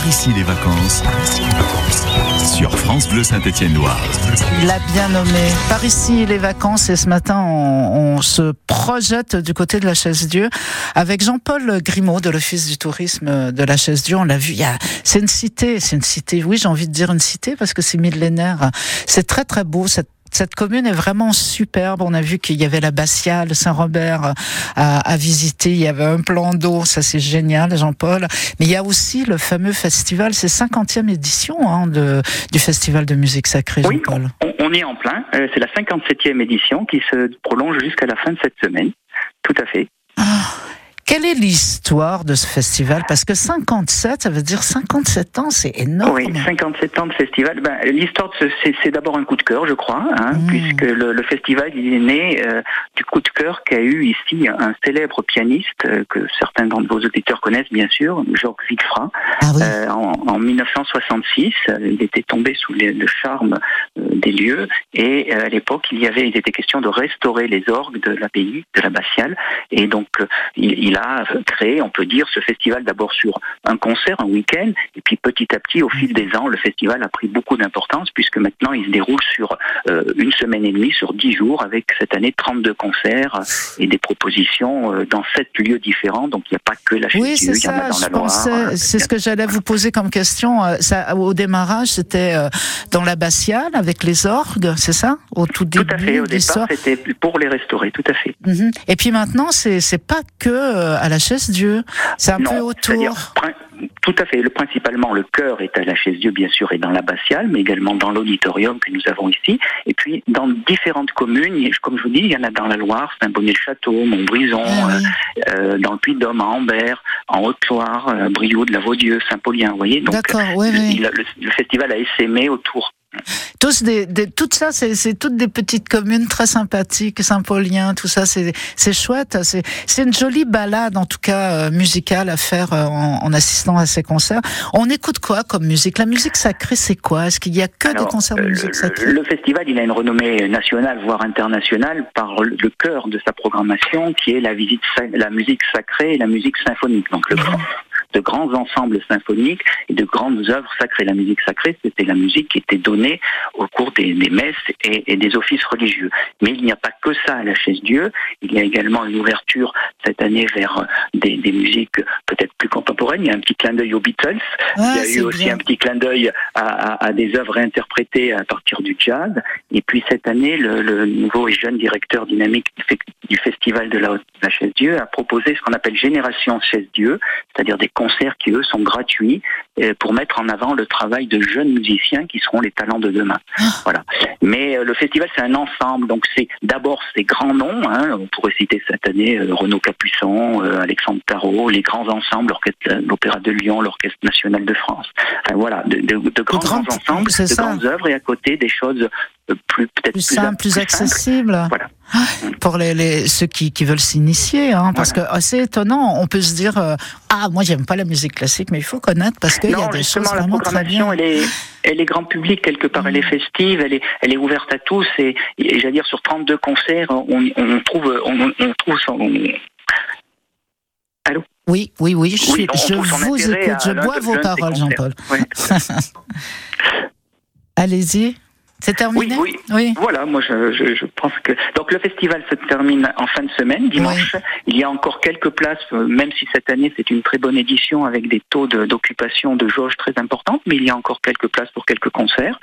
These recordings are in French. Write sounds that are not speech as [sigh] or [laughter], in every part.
Par ici les vacances. Sur France Bleu Saint-Étienne-Loire. l'a bien nommé. Par ici les vacances et ce matin on, se projette du côté de la Chaise-Dieu avec Jean-Paul Grimaud de l'Office du tourisme de la Chaise-Dieu. On l'a vu, il c'est une cité, c'est une cité, oui j'ai envie de dire une cité parce que c'est millénaire. C'est très très beau cette cette commune est vraiment superbe. On a vu qu'il y avait la Bastiale, Saint-Robert à, à, visiter. Il y avait un plan d'eau, ça c'est génial, Jean-Paul. Mais il y a aussi le fameux festival, c'est 50e édition hein, de, du festival de musique sacrée, Jean-Paul. Oui, on, on, est en plein. Euh, c'est la 57e édition qui se prolonge jusqu'à la fin de cette semaine. Tout à fait. Ah. Quelle est l'histoire de ce festival? Parce que 57, ça veut dire 57 ans, c'est énorme. Oui, 57 ans de festival. Ben, l'histoire, c'est d'abord un coup de cœur, je crois, hein, mmh. puisque le, le, festival il est né euh, du coup de cœur qu'a eu ici un célèbre pianiste euh, que certains de vos auditeurs connaissent bien sûr, Georges Wigfra, ah oui. euh, en, en, 1966. Il était tombé sous les, le charme des lieux et à l'époque, il y avait, il était question de restaurer les orgues de l'abbaye, de l'abbatiale, et donc il, il a a créé, on peut dire, ce festival d'abord sur un concert, un week-end, et puis petit à petit, au fil des ans, le festival a pris beaucoup d'importance puisque maintenant il se déroule sur euh, une semaine et demie, sur dix jours, avec cette année 32 concerts et des propositions euh, dans sept lieux différents. Donc il n'y a pas que la Oui, c'est ça. je pensais, c'est ce que j'allais vous poser comme question. Euh, ça, au démarrage, c'était dans l'abbatiale avec les orgues, c'est ça, au tout début. Tout à fait. Au départ, c'était pour les restaurer. Tout à fait. Mm -hmm. Et puis maintenant, c'est c'est pas que à la chaise Dieu? C'est un non, peu autour. Tout à fait. Le, principalement, le cœur est à la chaise Dieu, bien sûr, et dans l'abbatiale, mais également dans l'auditorium que nous avons ici. Et puis, dans différentes communes, comme je vous dis, il y en a dans la Loire, Saint-Bonnet-le-Château, Montbrison, ah, oui. euh, dans le Puy-de-Dôme, à Ambert, en Haute-Loire, euh, Brioude, La Vaudieu, Saint-Paulien, vous voyez. Donc, oui, le, le, festival a essaimé autour tous des, des, tout ça, c'est toutes des petites communes très sympathiques, Saint-Paulien, tout ça, c'est chouette. C'est une jolie balade, en tout cas euh, musicale, à faire euh, en, en, assistant à ces concerts. On écoute quoi comme musique? La musique sacrée, c'est quoi? Est-ce qu'il y a que Alors, des concerts de musique le, sacrée? Le festival, il a une renommée nationale, voire internationale, par le, cœur de sa programmation, qui est la visite, la musique sacrée et la musique symphonique. Donc le grand de grands ensembles symphoniques et de grandes œuvres sacrées. La musique sacrée, c'était la musique qui était donnée au cours des, des messes et, et, des offices religieux. Mais il n'y a pas que ça à la chaise Dieu. Il y a également une ouverture cette année vers des, des musiques peut-être plus contemporaines. Il y a un petit clin d'œil aux Beatles. Ah, il y a eu aussi bien. un petit clin d'œil à, à, à, des œuvres interprétées à partir du jazz. Et puis cette année, le, le nouveau et jeune directeur dynamique du festival de la, la chaise Dieu a proposé ce qu'on appelle Génération chaise Dieu, c'est-à-dire des concerts qui, eux, sont gratuits pour mettre en avant le travail de jeunes musiciens qui seront les talents de demain. Ah. Voilà. Mais euh, le festival, c'est un ensemble. Donc, c'est d'abord ces grands noms. Hein, on pourrait citer cette année euh, Renaud Capuçon, euh, Alexandre Tarot, les grands ensembles, l'Opéra de Lyon, l'Orchestre national de France. Enfin, voilà, de, de, de grands, grands ensembles, de ça. grandes œuvres et à côté des choses plus peut-être plus, plus simple, plus, plus accessible. Voilà. Ah, pour les, les, ceux qui, qui veulent s'initier, hein, parce voilà. que c'est étonnant. On peut se dire euh, ah moi j'aime pas la musique classique, mais il faut connaître parce qu'il y a des choses vraiment très bien. Elle est, elle est grand public quelque part, elle est festive, elle est, elle est ouverte à tous et, et j'allais dire sur 32 concerts, on, on trouve, on, on trouve son, Allô? Oui, oui, oui, je, oui, je vous écoute, je bois vos paroles, Jean-Paul. [laughs] [laughs] Allez-y. C'est terminé oui, oui, oui, Voilà, moi je, je, je, pense que. Donc le festival se termine en fin de semaine, dimanche. Oui. Il y a encore quelques places, euh, même si cette année c'est une très bonne édition avec des taux d'occupation de, de, jauge très importantes, mais il y a encore quelques places pour quelques concerts.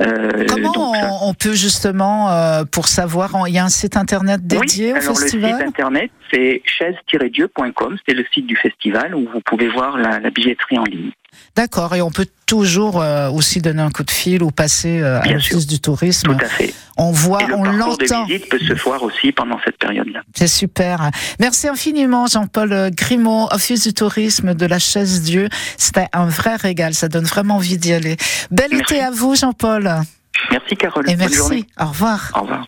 Euh, Comment donc, on, on, peut justement, euh, pour savoir, il y a un site internet dédié oui, au alors festival Le site internet, c'est chaise-dieu.com, c'est le site du festival où vous pouvez voir la, la billetterie en ligne. D'accord, et on peut toujours euh, aussi donner un coup de fil ou passer euh, à l'office du tourisme. Tout à fait. On voit, et le on l'entend. visite peut se voir aussi pendant cette période-là. C'est super. Merci infiniment, Jean-Paul Grimaud, office du tourisme de la Chaise Dieu. C'était un vrai régal. Ça donne vraiment envie d'y aller. Bel merci. été à vous, Jean-Paul. Merci, Carole. Et merci. Au revoir. Au revoir.